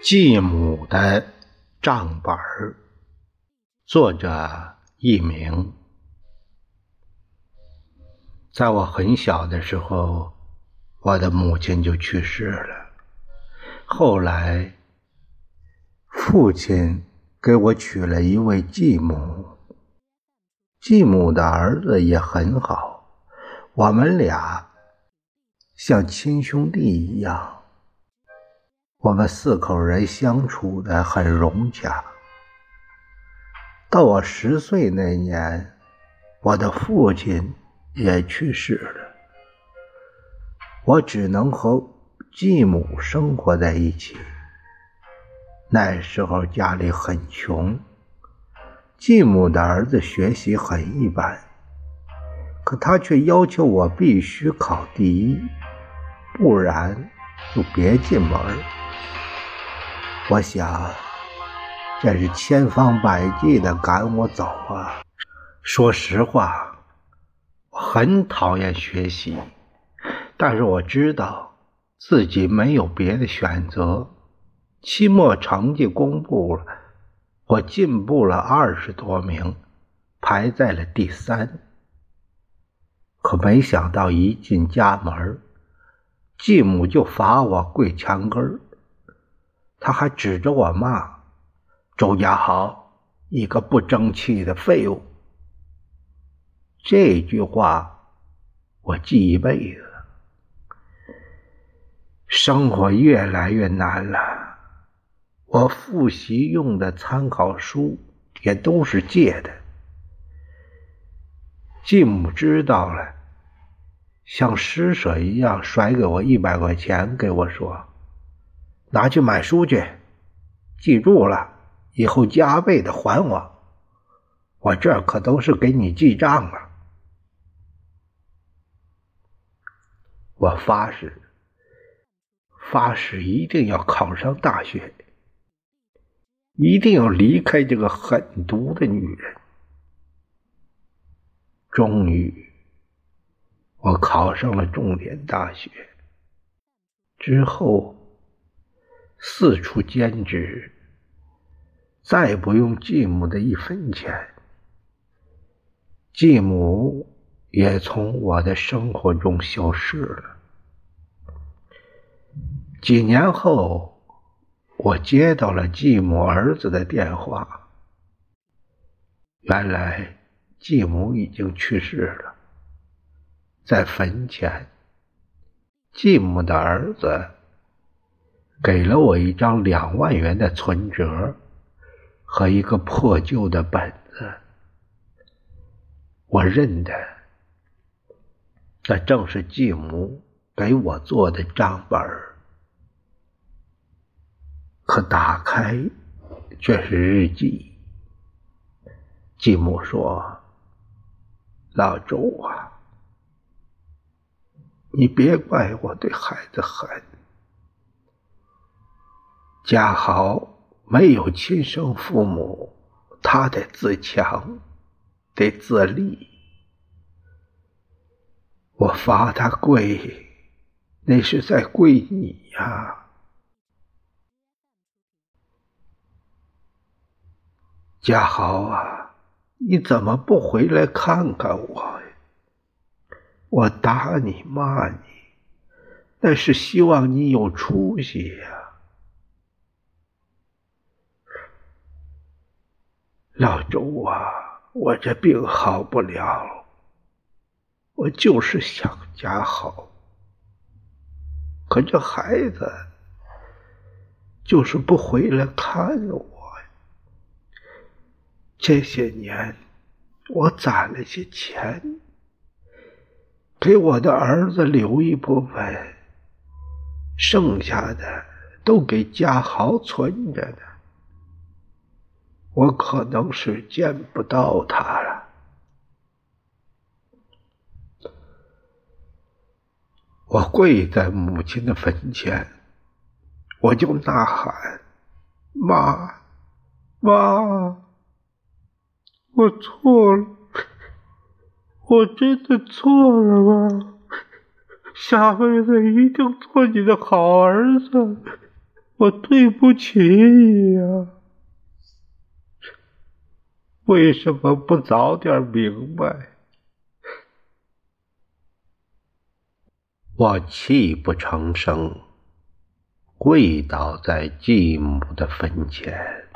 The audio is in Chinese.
继母的账本儿，作者佚名。在我很小的时候，我的母亲就去世了。后来，父亲给我娶了一位继母，继母的儿子也很好，我们俩像亲兄弟一样。我们四口人相处的很融洽。到我十岁那年，我的父亲也去世了，我只能和继母生活在一起。那时候家里很穷，继母的儿子学习很一般，可他却要求我必须考第一，不然就别进门。我想，这是千方百计的赶我走啊！说实话，我很讨厌学习，但是我知道自己没有别的选择。期末成绩公布了，我进步了二十多名，排在了第三。可没想到一进家门，继母就罚我跪墙根儿。他还指着我骂：“周家豪，一个不争气的废物。”这句话我记一辈子。生活越来越难了，我复习用的参考书也都是借的。继母知道了，像施舍一样甩给我一百块钱，给我说。拿去买书去，记住了，以后加倍的还我。我这可都是给你记账啊！我发誓，发誓一定要考上大学，一定要离开这个狠毒的女人。终于，我考上了重点大学，之后。四处兼职，再不用继母的一分钱，继母也从我的生活中消失了。几年后，我接到了继母儿子的电话，原来继母已经去世了，在坟前，继母的儿子。给了我一张两万元的存折和一个破旧的本子，我认得，那正是继母给我做的账本打开却是日记。继母说：“老周啊，你别怪我对孩子狠。”家豪没有亲生父母，他得自强，得自立。我罚他跪，那是在跪你呀，家豪啊！你怎么不回来看看我呀？我打你骂你，那是希望你有出息呀。老周啊，我这病好不了，我就是想家好，可这孩子就是不回来看我。这些年我攒了些钱，给我的儿子留一部分，剩下的都给家豪存着呢。我可能是见不到他了。我跪在母亲的坟前，我就呐喊：“妈，妈，我错了，我真的错了吗？下辈子一定做你的好儿子，我对不起你呀！为什么不早点明白？我泣不成声，跪倒在继母的坟前。